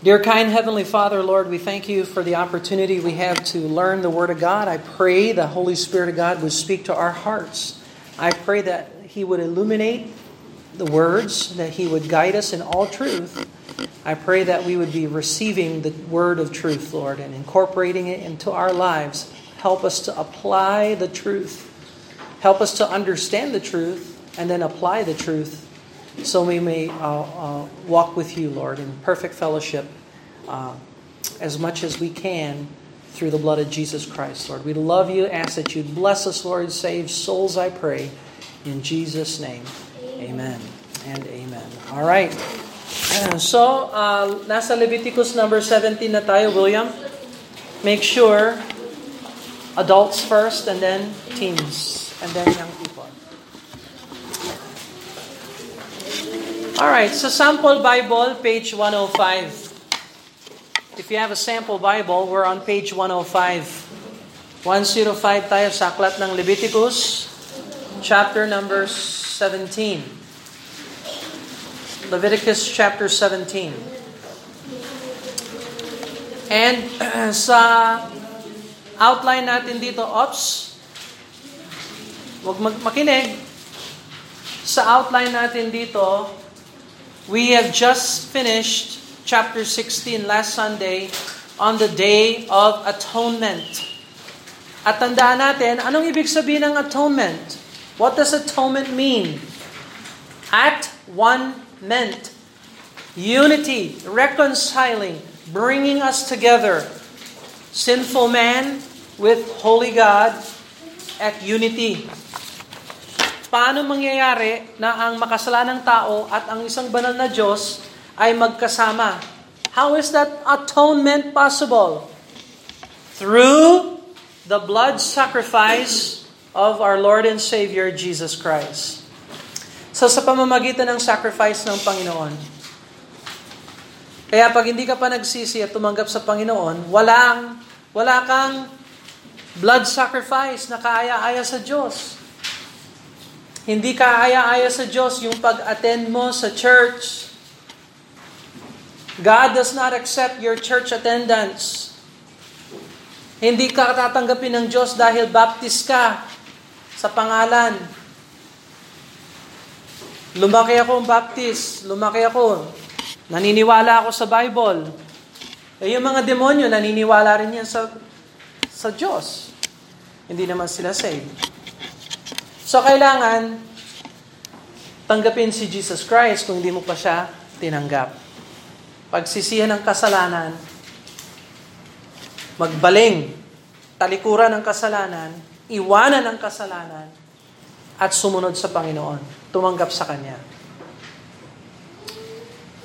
Dear kind Heavenly Father, Lord, we thank you for the opportunity we have to learn the Word of God. I pray the Holy Spirit of God would speak to our hearts. I pray that He would illuminate the words, that He would guide us in all truth. I pray that we would be receiving the word of truth, Lord, and incorporating it into our lives. Help us to apply the truth. Help us to understand the truth and then apply the truth so we may uh, uh, walk with you, Lord, in perfect fellowship uh, as much as we can through the blood of Jesus Christ, Lord. We love you. Ask that you bless us, Lord. Save souls, I pray. In Jesus' name, amen and amen. All right. So, uh, nasa Leviticus number 17 na tayo, William. Make sure adults first and then teens and then young people. All right, so sample Bible, page 105. If you have a sample Bible, we're on page 105. 105 tayo sa aklat ng Leviticus, chapter number 17. Leviticus chapter 17. And sa outline natin dito, ops, wag mag- makinig. Sa outline natin dito, we have just finished chapter 16 last Sunday on the Day of Atonement. At tandaan natin, anong ibig sabihin ng atonement? What does atonement mean? Act one meant unity, reconciling, bringing us together. Sinful man with holy God at unity. Paano mangyayari na ang makasalanang tao at ang isang banal na Diyos ay magkasama? How is that atonement possible? Through the blood sacrifice of our Lord and Savior Jesus Christ. So sa pamamagitan ng sacrifice ng Panginoon, kaya pag hindi ka pa nagsisi at tumanggap sa Panginoon, walang, wala kang blood sacrifice na kaaya-aya sa Diyos. Hindi kaaya-aya sa Diyos yung pag-attend mo sa church. God does not accept your church attendance. Hindi ka tatanggapin ng Diyos dahil baptist ka sa pangalan Lumaki ako baptist, lumaki ako, naniniwala ako sa Bible. Eh yung mga demonyo, naniniwala rin yan sa, sa Diyos. Hindi naman sila saved. So kailangan tanggapin si Jesus Christ kung hindi mo pa siya tinanggap. Pagsisihan ng kasalanan, magbaling, talikuran ng kasalanan, iwanan ng kasalanan, at sumunod sa Panginoon tumanggap sa Kanya.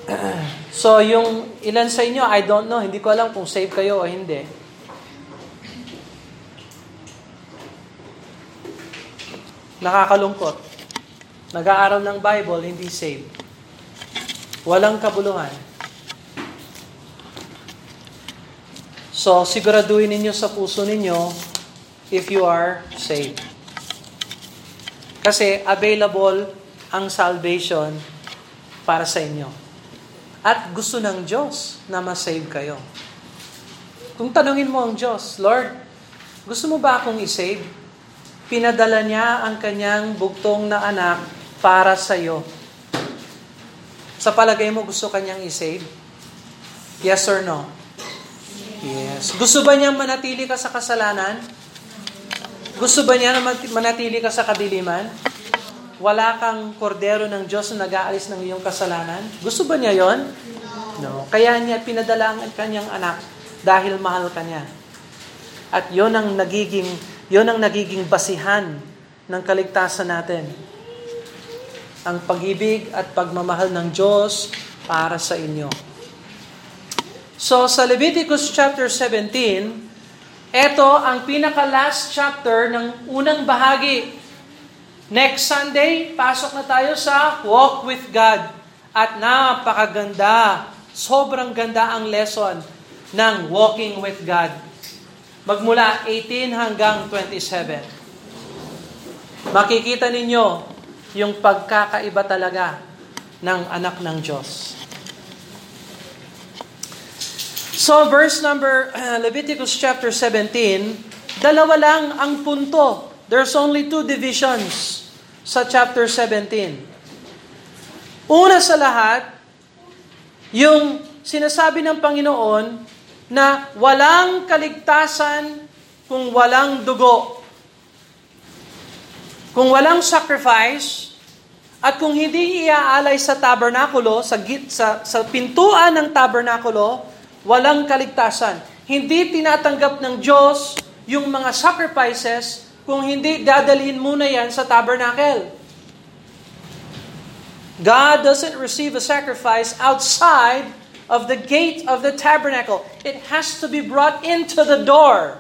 So, yung ilan sa inyo, I don't know, hindi ko alam kung save kayo o hindi. Nakakalungkot. Nag-aaral ng Bible, hindi saved. Walang kabuluhan. So, siguraduhin ninyo sa puso ninyo if you are saved. Kasi available ang salvation para sa inyo. At gusto ng Diyos na ma-save kayo. Kung tanungin mo ang Diyos, Lord, gusto mo ba akong i-save? Pinadala niya ang kanyang bugtong na anak para sa iyo. Sa palagay mo, gusto kanyang i-save? Yes or no? Yes. Gusto ba niyang manatili ka sa kasalanan? Gusto ba niya na manatili ka sa kadiliman? Wala kang kordero ng Diyos na nag-aalis ng iyong kasalanan? Gusto ba niya yon? No. Kaya niya pinadala ang kanyang anak dahil mahal ka niya. At yon ang nagiging, yon ang nagiging basihan ng kaligtasan natin. Ang pag-ibig at pagmamahal ng Diyos para sa inyo. So sa Leviticus chapter 17, ito ang pinaka-last chapter ng unang bahagi. Next Sunday, pasok na tayo sa Walk with God. At napakaganda, sobrang ganda ang lesson ng Walking with God. Magmula 18 hanggang 27. Makikita ninyo yung pagkakaiba talaga ng anak ng Diyos. So verse number, uh, Leviticus chapter 17, dalawa lang ang punto. There's only two divisions sa chapter 17. Una sa lahat, yung sinasabi ng Panginoon na walang kaligtasan kung walang dugo. Kung walang sacrifice, at kung hindi iaalay sa tabernakulo, sa, sa, sa pintuan ng tabernakulo, walang kaligtasan. Hindi tinatanggap ng Diyos yung mga sacrifices kung hindi dadalhin muna yan sa tabernacle. God doesn't receive a sacrifice outside of the gate of the tabernacle. It has to be brought into the door.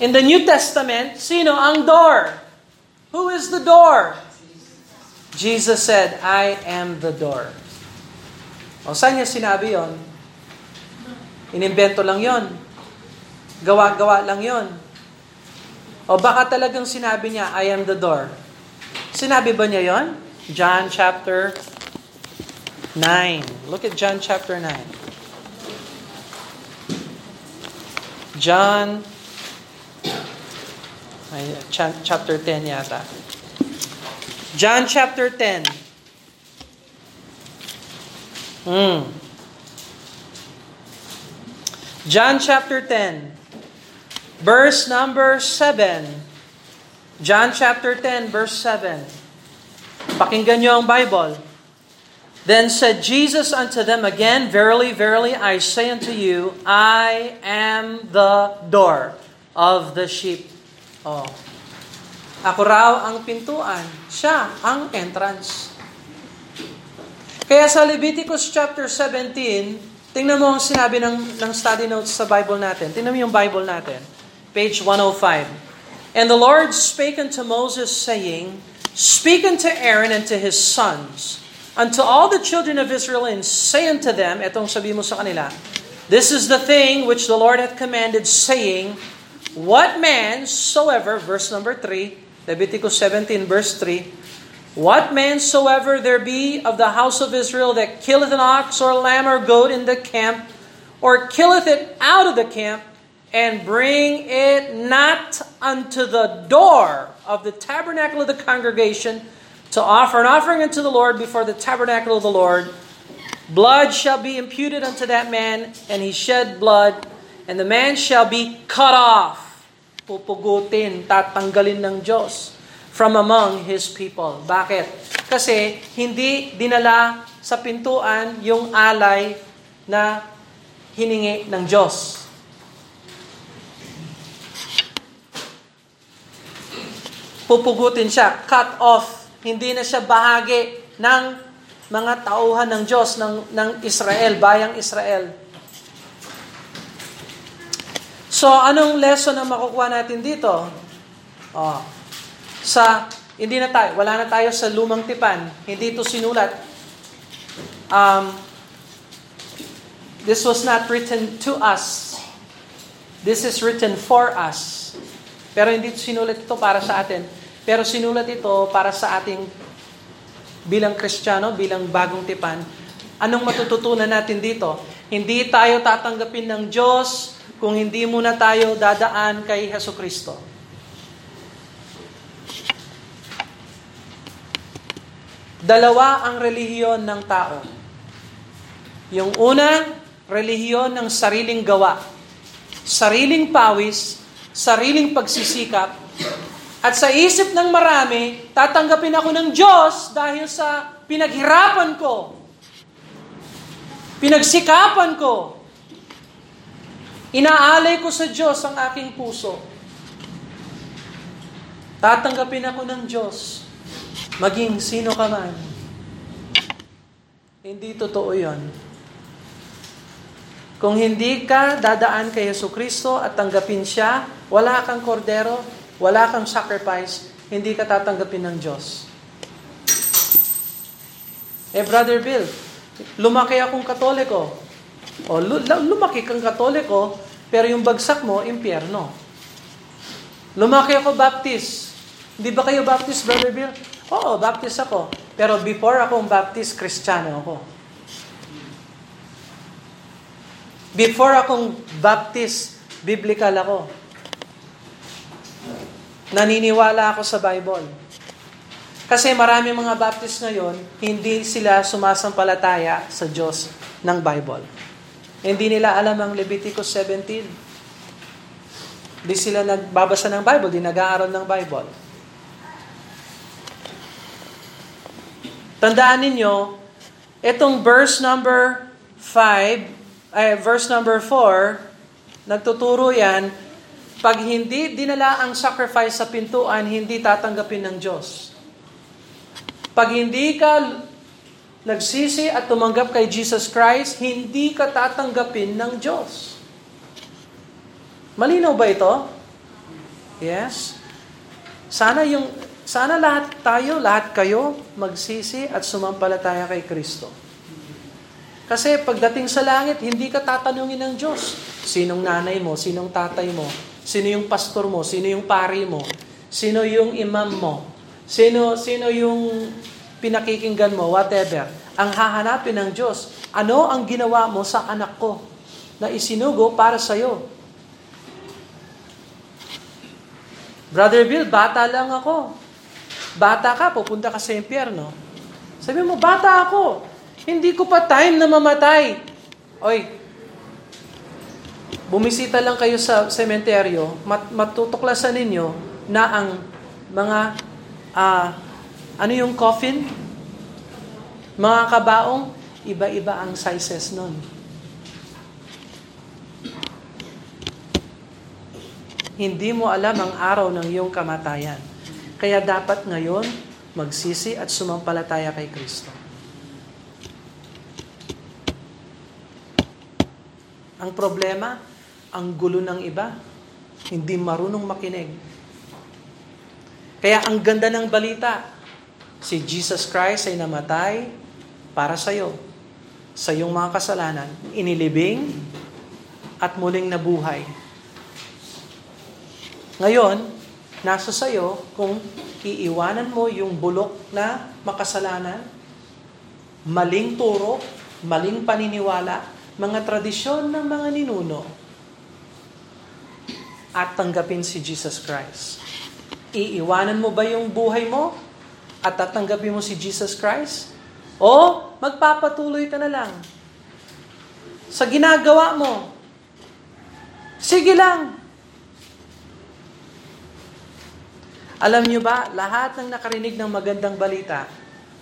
In the New Testament, sino ang door? Who is the door? Jesus said, I am the door. O saan niya sinabi yon? Inimbento lang yon. Gawa-gawa lang yon. O baka talagang sinabi niya, I am the door. Sinabi ba niya yon? John chapter 9. Look at John chapter 9. John ay, chapter 10 yata. John chapter 10. Mm. John chapter 10, verse number 7. John chapter 10, verse 7. Pakinggan nyo ang Bible. Then said Jesus unto them again, Verily, verily, I say unto you, I am the door of the sheep. Oh. Ako raw ang pintuan. Siya ang entrance. Kaya sa Leviticus chapter 17, tingnan mo ang sinabi ng, ng study notes sa Bible natin. Tingnan mo yung Bible natin. Page 105. And the Lord spake unto Moses, saying, Speak unto Aaron and to his sons, unto all the children of Israel, and say unto them, etong sabi mo sa kanila, This is the thing which the Lord hath commanded, saying, What man soever, verse number 3, Leviticus 17, verse 3, What man soever there be of the house of Israel that killeth an ox or lamb or goat in the camp, or killeth it out of the camp, and bring it not unto the door of the tabernacle of the congregation to offer an offering unto the Lord before the tabernacle of the Lord, blood shall be imputed unto that man, and he shed blood, and the man shall be cut off. Pupugutin, tatanggalin ng Diyos from among His people. Bakit? Kasi hindi dinala sa pintuan yung alay na hiningi ng Diyos. Pupugutin siya, cut off. Hindi na siya bahagi ng mga tauhan ng Diyos, ng, ng Israel, bayang Israel. So, anong lesson ang makukuha natin dito? Oh, sa hindi na tayo, wala na tayo sa lumang tipan. Hindi ito sinulat. Um, this was not written to us. This is written for us. Pero hindi sinulat ito para sa atin. Pero sinulat ito para sa ating bilang Kristiyano, bilang bagong tipan. Anong matututunan natin dito? Hindi tayo tatanggapin ng Diyos kung hindi muna tayo dadaan kay Heso Kristo. Dalawa ang relihiyon ng tao. Yung una, relihiyon ng sariling gawa. Sariling pawis, sariling pagsisikap, at sa isip ng marami, tatanggapin ako ng Diyos dahil sa pinaghirapan ko, pinagsikapan ko, inaalay ko sa Diyos ang aking puso. Tatanggapin ako ng Diyos Maging sino ka man. Hindi totoo yon. Kung hindi ka dadaan kay Yesu Kristo at tanggapin siya, wala kang kordero, wala kang sacrifice, hindi ka tatanggapin ng Diyos. Eh, Brother Bill, lumaki akong katoliko. O, lumaki kang katoliko, pero yung bagsak mo, impyerno. Lumaki ako baptist. Hindi ba kayo baptist, Brother Bill? Oo, baptist ako. Pero before akong baptist, kristyano ako. Before akong Baptist, biblical ako. Naniniwala ako sa Bible. Kasi marami mga Baptist ngayon, hindi sila sumasampalataya sa Diyos ng Bible. Hindi nila alam ang Leviticus 17. Hindi sila nagbabasa ng Bible, di nag-aaral ng Bible. Tandaan ninyo, itong verse number 5, ay verse number 4, nagtuturo yan, pag hindi dinala ang sacrifice sa pintuan, hindi tatanggapin ng Diyos. Pag hindi ka nagsisi at tumanggap kay Jesus Christ, hindi ka tatanggapin ng Diyos. Malinaw ba ito? Yes? Sana yung sana lahat tayo, lahat kayo, magsisi at sumampalataya kay Kristo. Kasi pagdating sa langit, hindi ka tatanungin ng Diyos. Sinong nanay mo? Sinong tatay mo? Sino yung pastor mo? Sino yung pari mo? Sino yung imam mo? Sino, sino yung pinakikinggan mo? Whatever. Ang hahanapin ng Diyos, ano ang ginawa mo sa anak ko na isinugo para sa'yo? Brother Bill, bata lang ako. Bata ka, pupunta ka sa impyerno. Sabi mo, bata ako. Hindi ko pa time na mamatay. Oy, bumisita lang kayo sa sementeryo, mat- matutuklasan ninyo na ang mga, uh, ano yung coffin? Mga kabaong, iba-iba ang sizes nun. Hindi mo alam ang araw ng iyong kamatayan. Kaya dapat ngayon, magsisi at sumampalataya kay Kristo. Ang problema, ang gulo ng iba, hindi marunong makinig. Kaya ang ganda ng balita, si Jesus Christ ay namatay para sa iyo, sa iyong mga kasalanan, inilibing at muling nabuhay. Ngayon, Nasa sayo kung iiwanan mo yung bulok na makasalanan, maling turo, maling paniniwala, mga tradisyon ng mga ninuno, at tanggapin si Jesus Christ. Iiwanan mo ba yung buhay mo at tatanggapin mo si Jesus Christ? O magpapatuloy ka na lang sa ginagawa mo? Sige lang, Alam niyo ba, lahat ng nakarinig ng magandang balita,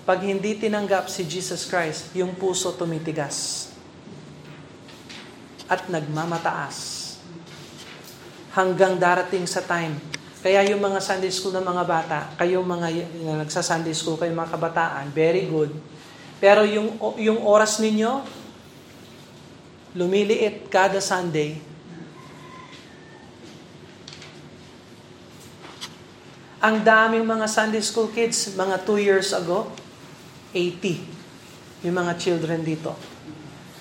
pag hindi tinanggap si Jesus Christ, yung puso tumitigas. At nagmamataas. Hanggang darating sa time. Kaya yung mga Sunday school ng mga bata, kayo mga nagsa-Sunday school, kayo mga kabataan, very good. Pero yung, yung oras ninyo, lumiliit kada Sunday, Ang daming mga Sunday school kids, mga 2 years ago, 80 yung mga children dito.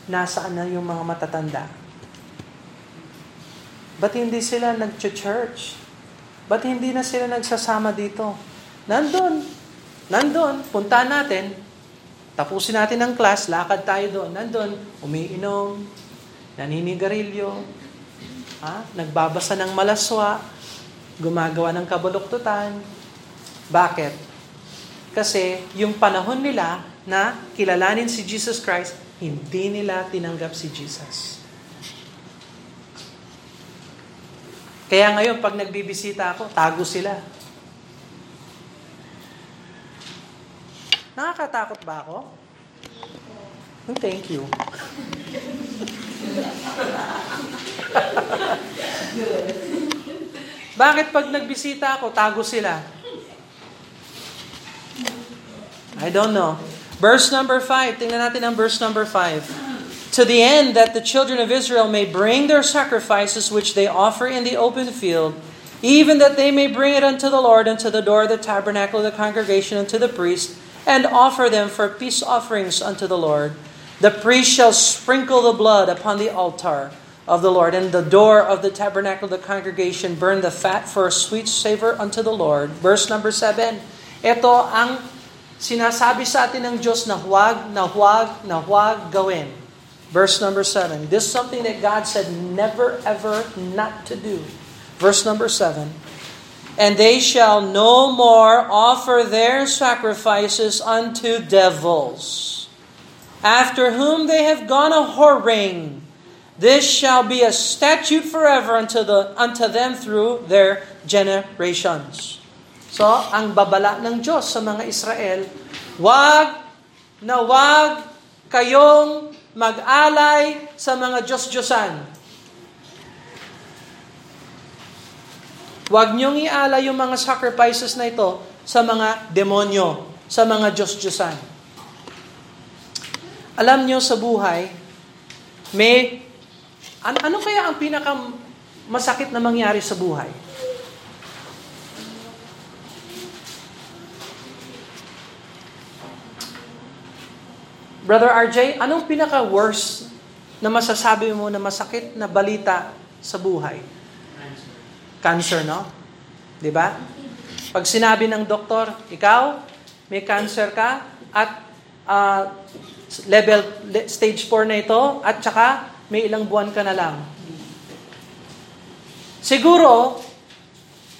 Nasaan na yung mga matatanda? Ba't hindi sila nag-church? Ba't hindi na sila nagsasama dito? Nandun. Nandun. Punta natin. Tapusin natin ang class. Lakad tayo doon. Nandun. Umiinom. Naninigarilyo. Ha? Nagbabasa ng malaswa gumagawa ng kabuluktutan. Bakit? Kasi yung panahon nila na kilalanin si Jesus Christ, hindi nila tinanggap si Jesus. Kaya ngayon, pag nagbibisita ako, tago sila. Nakakatakot ba ako? Thank you. Bakit pag nagbisita ako, tago sila? I don't know. Verse number 5. Tingnan natin ang verse number 5. To the end that the children of Israel may bring their sacrifices which they offer in the open field, even that they may bring it unto the Lord, unto the door of the tabernacle of the congregation, unto the priest, and offer them for peace offerings unto the Lord. The priest shall sprinkle the blood upon the altar of the Lord. And the door of the tabernacle of the congregation burn the fat for a sweet savor unto the Lord. Verse number 7. Ito ang sinasabi sa atin ng Diyos na huwag, na huwag, na huwag gawin. Verse number 7. This is something that God said never ever not to do. Verse number 7. And they shall no more offer their sacrifices unto devils, after whom they have gone a whoring. This shall be a statute forever unto, the, unto them through their generations. So, ang babala ng Diyos sa mga Israel, wag na wag kayong mag-alay sa mga Diyos-Diyosan. Huwag niyong ialay yung mga sacrifices na ito sa mga demonyo, sa mga Diyos-Diyosan. Alam niyo sa buhay, may, ano, ano kaya ang pinaka masakit na mangyari sa buhay? Brother RJ, anong pinaka-worst na masasabi mo na masakit na balita sa buhay? Cancer, no? 'Di ba? Pag sinabi ng doktor, ikaw may cancer ka at uh, level stage 4 na ito at saka may ilang buwan ka na lang. Siguro,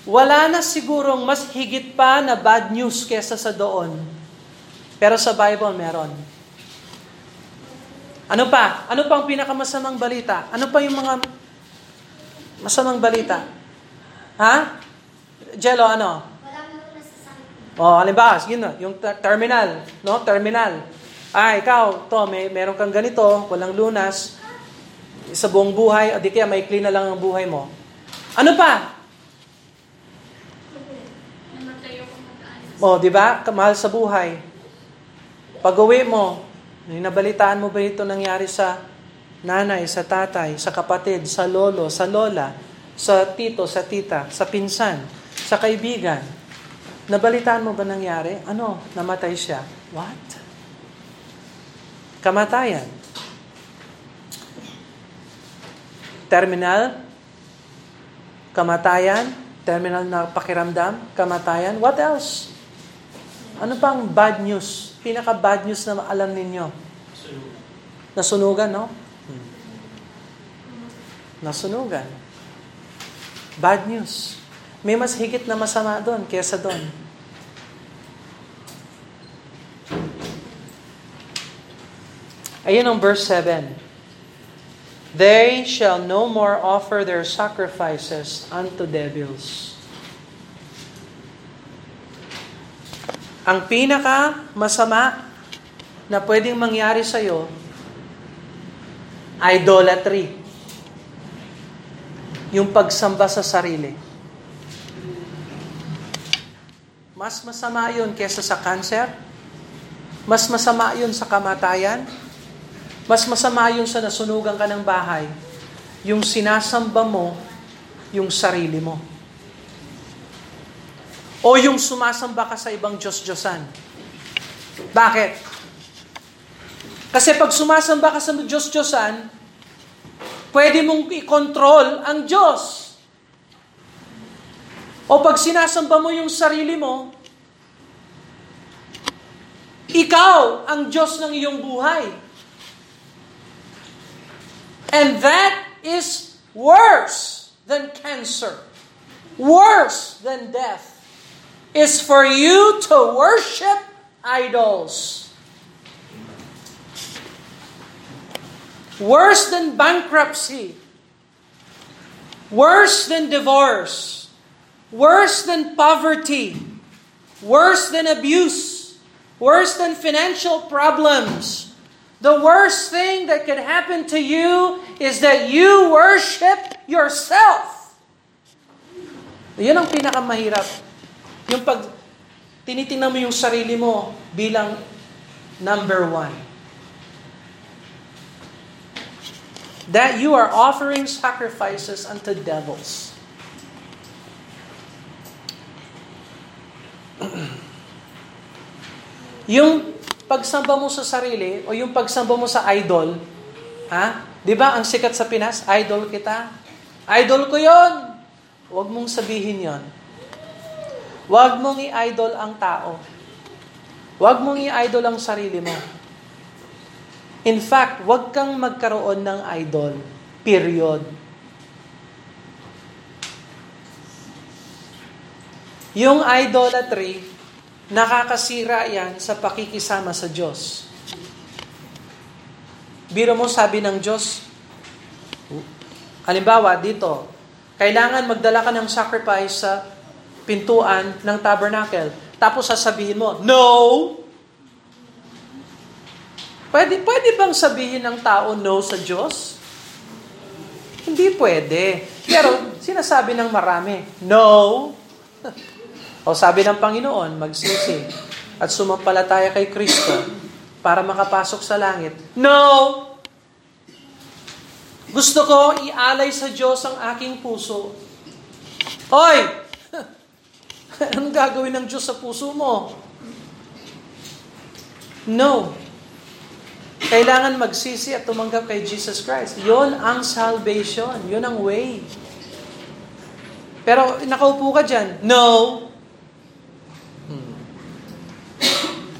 wala na sigurong mas higit pa na bad news kesa sa doon. Pero sa Bible meron. Ano pa? Ano pa ang pinakamasamang balita? Ano pa yung mga masamang balita? Ha? Jello, ano? Oh, halimbawa, yun na, yung terminal, no? Terminal. Ah, ikaw, to, may meron kang ganito, walang lunas, sa buong buhay, o di kaya maikli na lang ang buhay mo. Ano pa? Oh, di ba? Kamahal sa buhay. Pag-uwi mo, Nabalitaan mo ba ito nangyari sa nanay, sa tatay, sa kapatid, sa lolo, sa lola, sa tito, sa tita, sa pinsan, sa kaibigan? Nabalitaan mo ba nangyari? Ano? Namatay siya. What? Kamatayan. Terminal? Kamatayan? Terminal na pakiramdam? Kamatayan? What else? Ano pang bad news? pinaka-bad news na alam ninyo? Nasunugan, no? Hmm. Nasunugan. Bad news. May mas higit na masama doon kesa doon. Ayun ang verse 7. They shall no more offer their sacrifices unto devils. Ang pinaka masama na pwedeng mangyari sa iyo idolatry. Yung pagsamba sa sarili. Mas masama yun kesa sa cancer. Mas masama yun sa kamatayan. Mas masama yun sa nasunugan ka ng bahay. Yung sinasamba mo, yung sarili mo. O yung sumasamba ka sa ibang Diyos-Diyosan. Bakit? Kasi pag sumasamba ka sa Diyos-Diyosan, pwede mong i-control ang Diyos. O pag sinasamba mo yung sarili mo, ikaw ang Diyos ng iyong buhay. And that is worse than cancer. Worse than death is for you to worship idols. Worse than bankruptcy. Worse than divorce. Worse than poverty. Worse than abuse. Worse than financial problems. The worst thing that could happen to you is that you worship yourself. Yan ang pinakamahirap yung pag tinitingnan mo yung sarili mo bilang number one. That you are offering sacrifices unto devils. yung pagsamba mo sa sarili o yung pagsamba mo sa idol, ha? 'Di ba ang sikat sa Pinas, idol kita? Idol ko 'yon. Huwag mong sabihin 'yon. Huwag mong i-idol ang tao. Huwag mong i-idol ang sarili mo. In fact, huwag kang magkaroon ng idol. Period. Yung idolatry, nakakasira yan sa pakikisama sa Diyos. Biro mo sabi ng Diyos, halimbawa dito, kailangan magdala ka ng sacrifice sa pintuan ng tabernacle. Tapos sasabihin mo, No! Pwede, pwede bang sabihin ng tao no sa Diyos? Hindi pwede. Pero sinasabi ng marami, No! O sabi ng Panginoon, magsisi at sumampalataya kay Kristo para makapasok sa langit. No! Gusto ko ialay sa Diyos ang aking puso. Hoy! Anong gagawin ng Diyos sa puso mo? No. Kailangan magsisi at tumanggap kay Jesus Christ. Yon ang salvation. Yon ang way. Pero nakaupo ka dyan. No.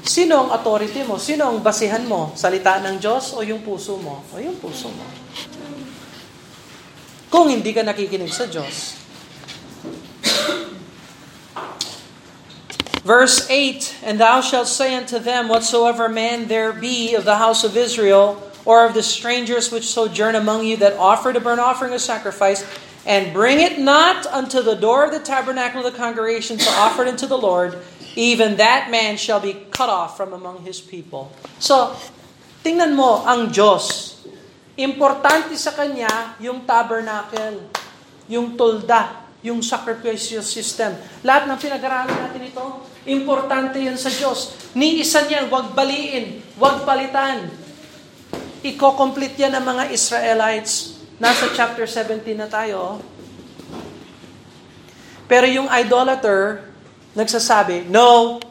Sino ang authority mo? Sino ang basihan mo? Salita ng Diyos o yung puso mo? O yung puso mo. Kung hindi ka nakikinig sa Diyos. Verse 8, And thou shalt say unto them, Whatsoever man there be of the house of Israel, or of the strangers which sojourn among you, that offer the burnt offering of sacrifice, and bring it not unto the door of the tabernacle of the congregation to offer it unto the Lord, even that man shall be cut off from among his people. So, tingnan mo ang Diyos. Importante sa Kanya yung tabernacle, yung tulda, yung sacrificial system. Lahat ng pinag-aralan natin ito, importante yan sa Diyos. Ni isa niyan, wag baliin, wag palitan. Iko-complete yan ng mga Israelites. Nasa chapter 17 na tayo. Pero yung idolater, nagsasabi, no.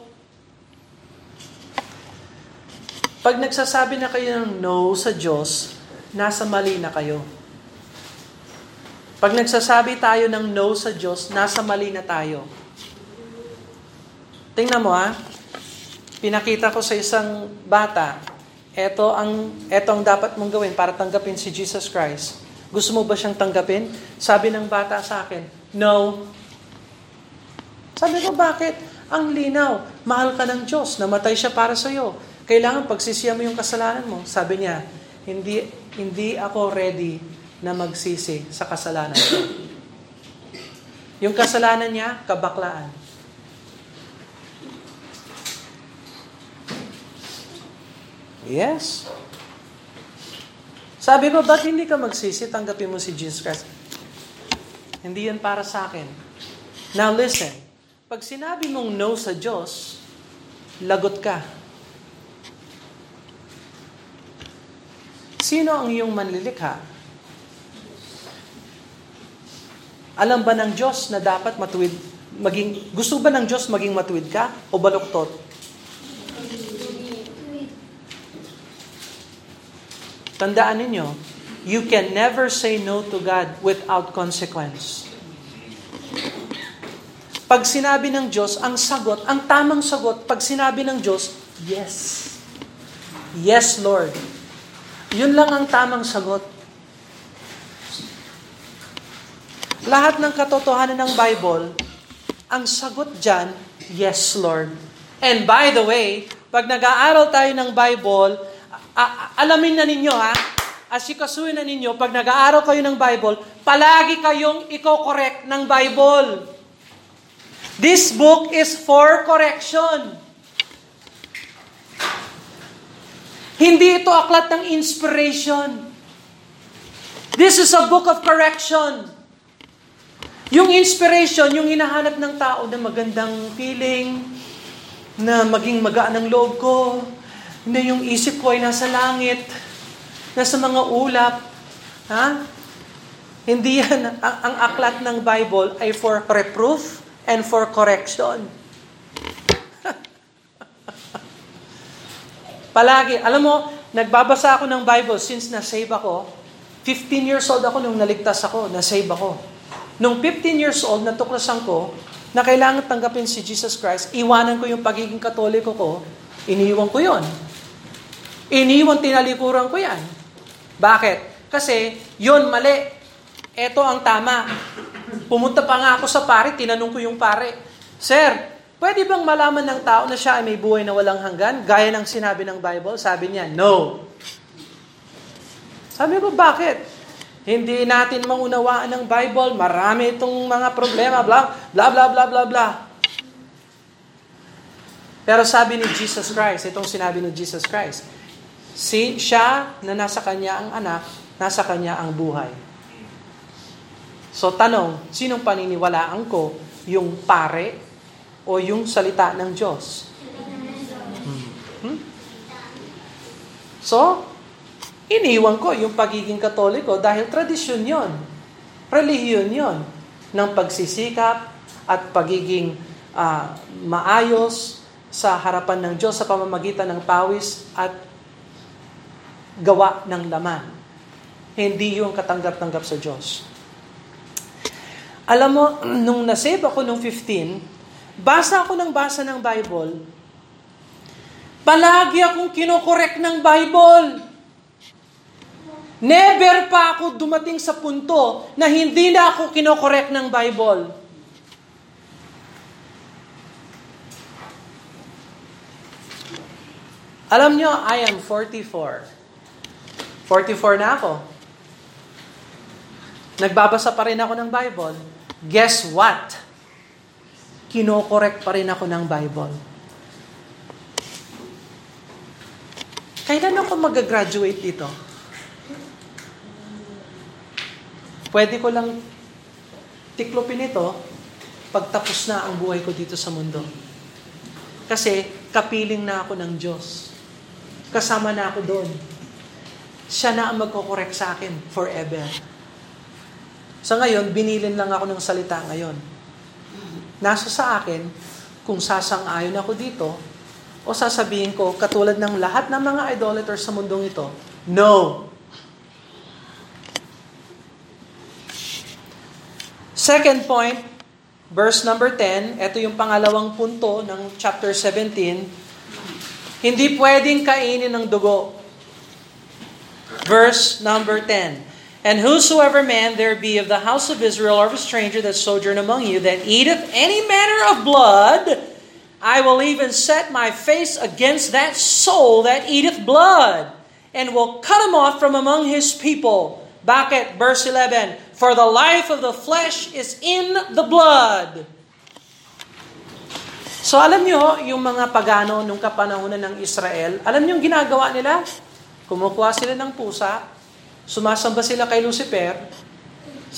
Pag nagsasabi na kayo ng no sa Diyos, nasa mali na kayo. Pag nagsasabi tayo ng no sa Diyos, nasa mali na tayo. Tingnan mo ha, pinakita ko sa isang bata, eto ang, eto ang dapat mong gawin para tanggapin si Jesus Christ. Gusto mo ba siyang tanggapin? Sabi ng bata sa akin, no. Sabi ko, bakit? Ang linaw. Mahal ka ng Diyos. Namatay siya para sa iyo. Kailangan pagsisiya mo yung kasalanan mo. Sabi niya, hindi, hindi ako ready na magsisi sa kasalanan. Yung kasalanan niya, kabaklaan. Yes. Sabi ko, ba't hindi ka magsisi? Tanggapin mo si Jesus Christ. Hindi yan para sa akin. Now listen. Pag sinabi mong no sa Diyos, lagot ka. Sino ang iyong manlilikha? Alam ba ng Diyos na dapat matuwid, maging, gusto ba ng Diyos maging matuwid ka o baluktot? Tandaan ninyo, you can never say no to God without consequence. Pag sinabi ng Diyos, ang sagot, ang tamang sagot, pag sinabi ng Diyos, yes. Yes, Lord. Yun lang ang tamang sagot. Lahat ng katotohanan ng Bible, ang sagot dyan, yes, Lord. And by the way, pag nag-aaral tayo ng Bible, alamin na ninyo ha, asikasuhin na ninyo, pag nag-aaral kayo ng Bible, palagi kayong i-correct ng Bible. This book is for correction. Hindi ito aklat ng inspiration. This is a book of correction. Yung inspiration, yung hinahanap ng tao na magandang feeling, na maging magaan ang loob ko, na yung isip ko ay nasa langit, nasa mga ulap. Ha? Hindi yan. Ang, ang aklat ng Bible ay for reproof, and for correction. Palagi, alam mo, nagbabasa ako ng Bible since na-save ako. 15 years old ako nung naligtas ako, na-save ako. Nung 15 years old, natuklasan ko na kailangan tanggapin si Jesus Christ, iwanan ko yung pagiging katoliko ko, iniwan ko yon. Iniwan tinalikuran ko yan. Bakit? Kasi yon mali. Ito ang tama. Pumunta pa nga ako sa pare, tinanong ko yung pare, Sir, pwede bang malaman ng tao na siya ay may buhay na walang hanggan? Gaya ng sinabi ng Bible? Sabi niya, no. Sabi ko, bakit? Hindi natin maunawaan ng Bible, marami itong mga problema, bla, bla, bla, bla, bla, bla. Pero sabi ni Jesus Christ, itong sinabi ni Jesus Christ, si siya na nasa kanya ang anak, nasa kanya ang buhay. So tanong, sinong paniniwalaan ko? Yung pare o yung salita ng Diyos? Hmm. Hmm? So, iniwan ko yung pagiging katoliko dahil tradisyon yon, relihiyon yon ng pagsisikap at pagiging uh, maayos sa harapan ng Diyos sa pamamagitan ng pawis at gawa ng laman. Hindi yung katanggap-tanggap sa Diyos. Alam mo, nung nasave ako nung 15, Basa ako ng basa ng Bible. Palagi akong kinokorek ng Bible. Never pa ako dumating sa punto na hindi na ako kinokorek ng Bible. Alam nyo, I am 44. 44 na ako. Nagbabasa pa rin ako ng Bible. Guess what? kinokorek pa rin ako ng Bible. Kailan ako mag-graduate dito? Pwede ko lang tiklopin ito pagtapos na ang buhay ko dito sa mundo. Kasi kapiling na ako ng Diyos. Kasama na ako doon. Siya na ang magkokorek sa akin forever. Sa ngayon, binilin lang ako ng salita ngayon nasa sa akin kung sasang-ayon ako dito o sasabihin ko, katulad ng lahat ng mga idolaters sa mundong ito, no. Second point, verse number 10, ito yung pangalawang punto ng chapter 17, hindi pwedeng kainin ng dugo. Verse number 10, And whosoever man there be of the house of Israel or of a stranger that sojourn among you that eateth any manner of blood, I will even set my face against that soul that eateth blood, and will cut him off from among his people. Back at verse 11, For the life of the flesh is in the blood. So alam nyo, yung mga pagano nung kapanahonan ng Israel, alam nyo yung ginagawa nila? Kumukuha sila ng pusa, Sumasamba sila kay Lucifer,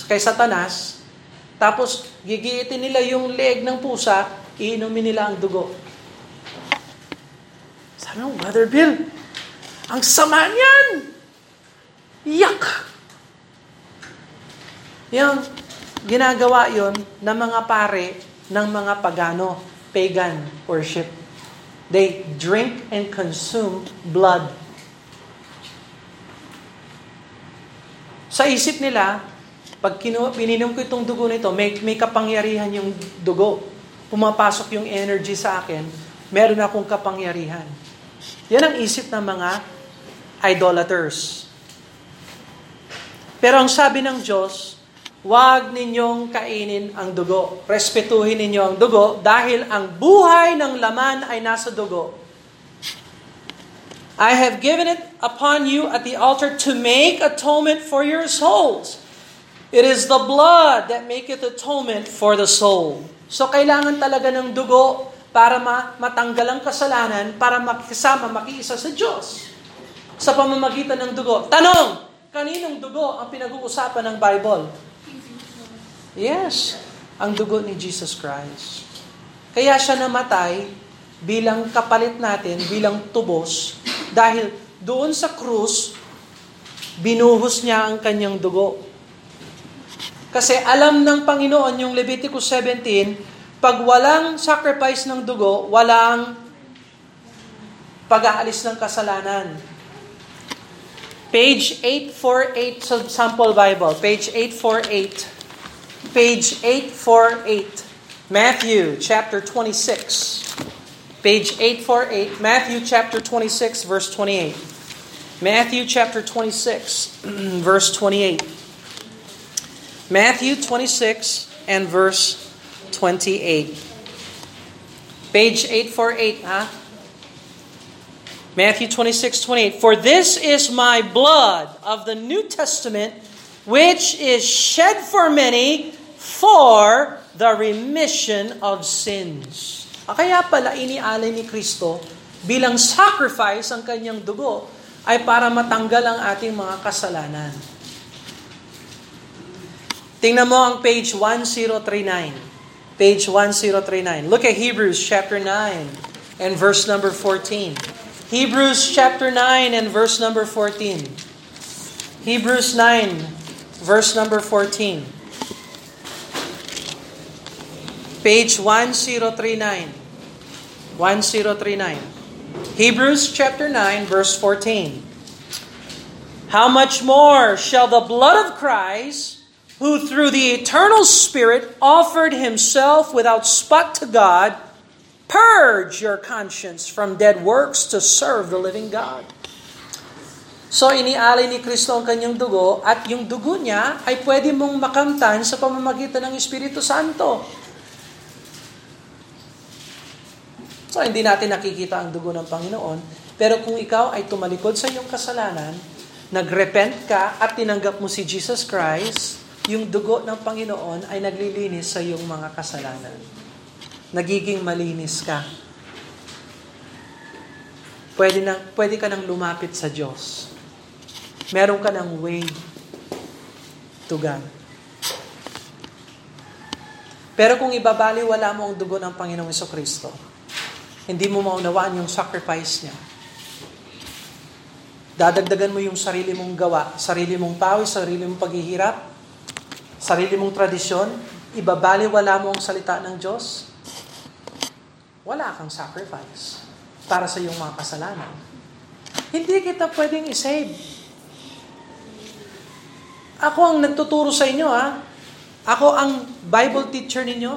kay Satanas, tapos gigiitin nila yung leg ng pusa, iinumin nila ang dugo. Sabi mo, Brother Bill, ang sama niyan! Yak! Yung ginagawa yon ng mga pare ng mga pagano, pagan worship. They drink and consume blood Sa isip nila, pag kinu- pininom ko itong dugo nito, may, may kapangyarihan yung dugo. Pumapasok yung energy sa akin, meron akong kapangyarihan. Yan ang isip ng mga idolaters. Pero ang sabi ng Diyos, huwag ninyong kainin ang dugo. Respetuhin ninyo ang dugo dahil ang buhay ng laman ay nasa dugo. I have given it upon you at the altar to make atonement for your souls. It is the blood that maketh atonement for the soul. So kailangan talaga ng dugo para matanggal ang kasalanan, para makisama, makiisa sa Diyos. Sa pamamagitan ng dugo. Tanong, kaninong dugo ang pinag-uusapan ng Bible? Yes, ang dugo ni Jesus Christ. Kaya siya namatay bilang kapalit natin, bilang tubos, dahil doon sa krus, binuhos niya ang kanyang dugo. Kasi alam ng Panginoon yung Leviticus 17, pag walang sacrifice ng dugo, walang pag-aalis ng kasalanan. Page 848 sa Sample Bible. Page 848. Page 848. Matthew chapter 26. Page 848, Matthew chapter 26, verse 28. Matthew chapter 26, verse 28. Matthew 26 and verse 28. Page 848, ha? Matthew 26, 28. For this is my blood of the New Testament, which is shed for many for the remission of sins. Ah, kaya pala inialay ni Kristo bilang sacrifice ang kanyang dugo ay para matanggal ang ating mga kasalanan. Tingnan mo ang page 1039. Page 1039. Look at Hebrews chapter 9 and verse number 14. Hebrews chapter 9 and verse number 14. Hebrews 9 verse number 14. Page 1039. 1039. Hebrews chapter 9 verse 14. How much more shall the blood of Christ, who through the eternal Spirit offered himself without spot to God, Purge your conscience from dead works to serve the living God. So inialay ni Kristo ang kanyang dugo at yung dugo niya ay pwede mong makamtan sa pamamagitan ng Espiritu Santo. So hindi natin nakikita ang dugo ng Panginoon, pero kung ikaw ay tumalikod sa iyong kasalanan, nagrepent ka at tinanggap mo si Jesus Christ, yung dugo ng Panginoon ay naglilinis sa iyong mga kasalanan nagiging malinis ka. Pwede, na, pwede ka nang lumapit sa Diyos. Meron ka ng way to God. Pero kung ibabaliwala mo ang dugo ng Panginoong Kristo, hindi mo maunawaan yung sacrifice niya. Dadagdagan mo yung sarili mong gawa, sarili mong pawis, sarili mong paghihirap, sarili mong tradisyon, ibabaliwala mo ang salita ng Diyos, wala kang sacrifice para sa iyong mga kasalanan. Hindi kita pwedeng isave. Ako ang nagtuturo sa inyo, ha? Ako ang Bible teacher ninyo.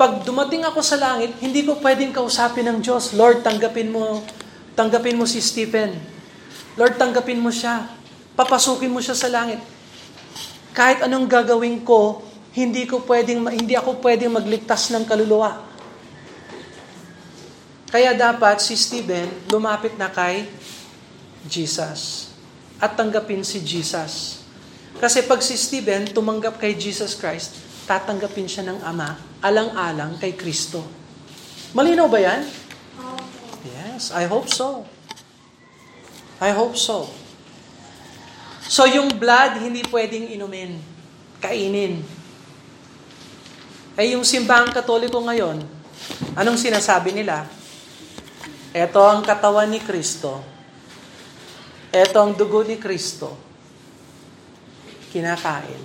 Pag dumating ako sa langit, hindi ko pwedeng kausapin ng Diyos, Lord, tanggapin mo, tanggapin mo si Stephen. Lord, tanggapin mo siya. Papasukin mo siya sa langit. Kahit anong gagawin ko, hindi ko pwedeng hindi ako pwedeng magligtas ng kaluluwa. Kaya dapat si Stephen lumapit na kay Jesus at tanggapin si Jesus. Kasi pag si Stephen tumanggap kay Jesus Christ, tatanggapin siya ng Ama alang-alang kay Kristo. Malinaw ba yan? Yes, I hope so. I hope so. So yung blood hindi pwedeng inumin, kainin. Ay yung simbahang katoliko ngayon, anong sinasabi nila? Ito ang katawan ni Kristo. Ito ang dugo ni Kristo. Kinakain.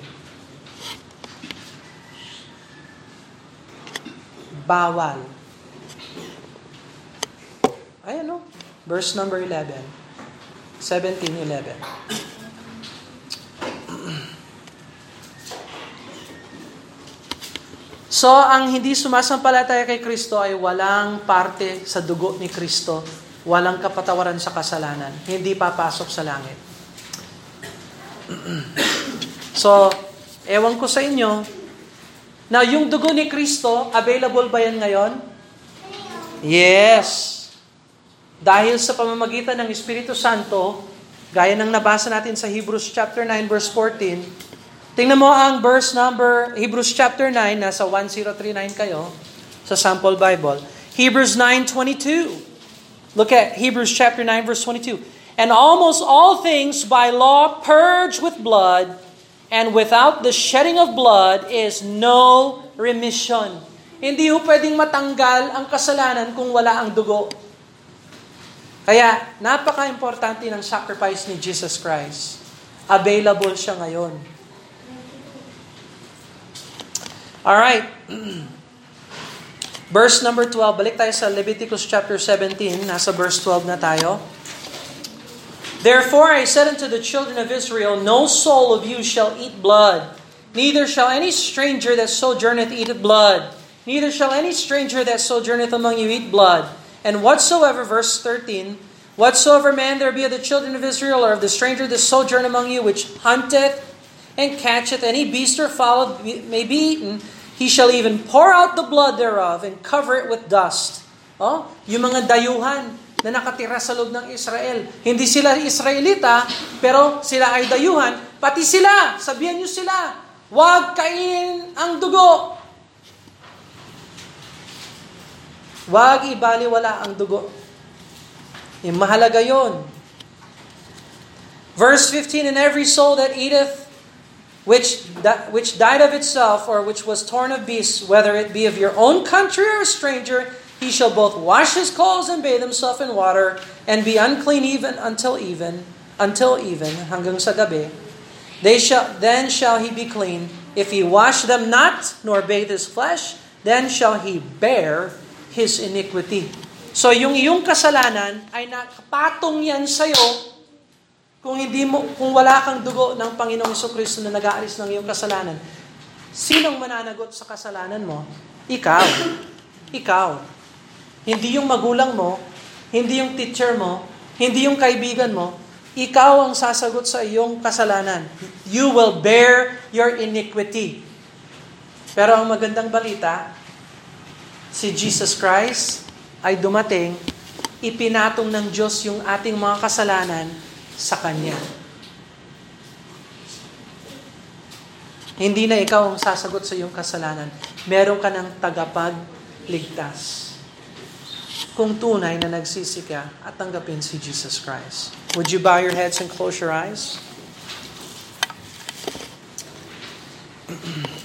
Bawal. Ay ano? Verse number 11. 17:11. So, ang hindi sumasampalataya kay Kristo ay walang parte sa dugo ni Kristo, walang kapatawaran sa kasalanan, hindi papasok sa langit. so, ewan ko sa inyo, na yung dugo ni Kristo, available ba yan ngayon? Yes. Dahil sa pamamagitan ng Espiritu Santo, gaya ng nabasa natin sa Hebrews chapter 9 verse 14, Tingnan mo ang verse number, Hebrews chapter 9, nasa 1039 kayo, sa sample Bible. Hebrews 9.22. Look at Hebrews chapter 9, verse 22. And almost all things by law purged with blood, and without the shedding of blood is no remission. Hindi ho pwedeng matanggal ang kasalanan kung wala ang dugo. Kaya, napaka-importante ng sacrifice ni Jesus Christ. Available siya ngayon. Alright. Verse number 12. Balik tayo sa Leviticus chapter 17. Nasa verse 12 na tayo. Therefore I said unto the children of Israel, No soul of you shall eat blood, neither shall any stranger that sojourneth eat blood, neither shall any stranger that sojourneth among you eat blood. And whatsoever, verse 13, Whatsoever man there be of the children of Israel or of the stranger that sojourn among you, which hunteth and catcheth any beast or fowl may be eaten, he shall even pour out the blood thereof and cover it with dust. Oh, yung mga dayuhan na nakatira sa loob ng Israel. Hindi sila Israelita, pero sila ay dayuhan. Pati sila, sabihan nyo sila, huwag kainin ang dugo. Huwag ibaliwala ang dugo. Eh, mahalaga yon. Verse 15, And every soul that eateth, which, that, which died of itself, or which was torn of beasts, whether it be of your own country or a stranger, he shall both wash his clothes and bathe himself in water, and be unclean even until even, until even, hanggang sa gabi. They shall, then shall he be clean. If he wash them not, nor bathe his flesh, then shall he bear his iniquity. So yung iyong kasalanan ay nakapatong yan sa'yo kung hindi mo kung wala kang dugo ng Panginoong Kristo na nag-aalis ng iyong kasalanan. Sinong mananagot sa kasalanan mo? Ikaw. Ikaw. Hindi yung magulang mo, hindi yung teacher mo, hindi yung kaibigan mo, ikaw ang sasagot sa iyong kasalanan. You will bear your iniquity. Pero ang magandang balita, si Jesus Christ ay dumating, ipinatong ng Diyos yung ating mga kasalanan sa Kanya. Hindi na ikaw ang sasagot sa iyong kasalanan. Meron ka ng tagapagligtas. Kung tunay na nagsisi ka at tanggapin si Jesus Christ. Would you bow your heads and close your eyes?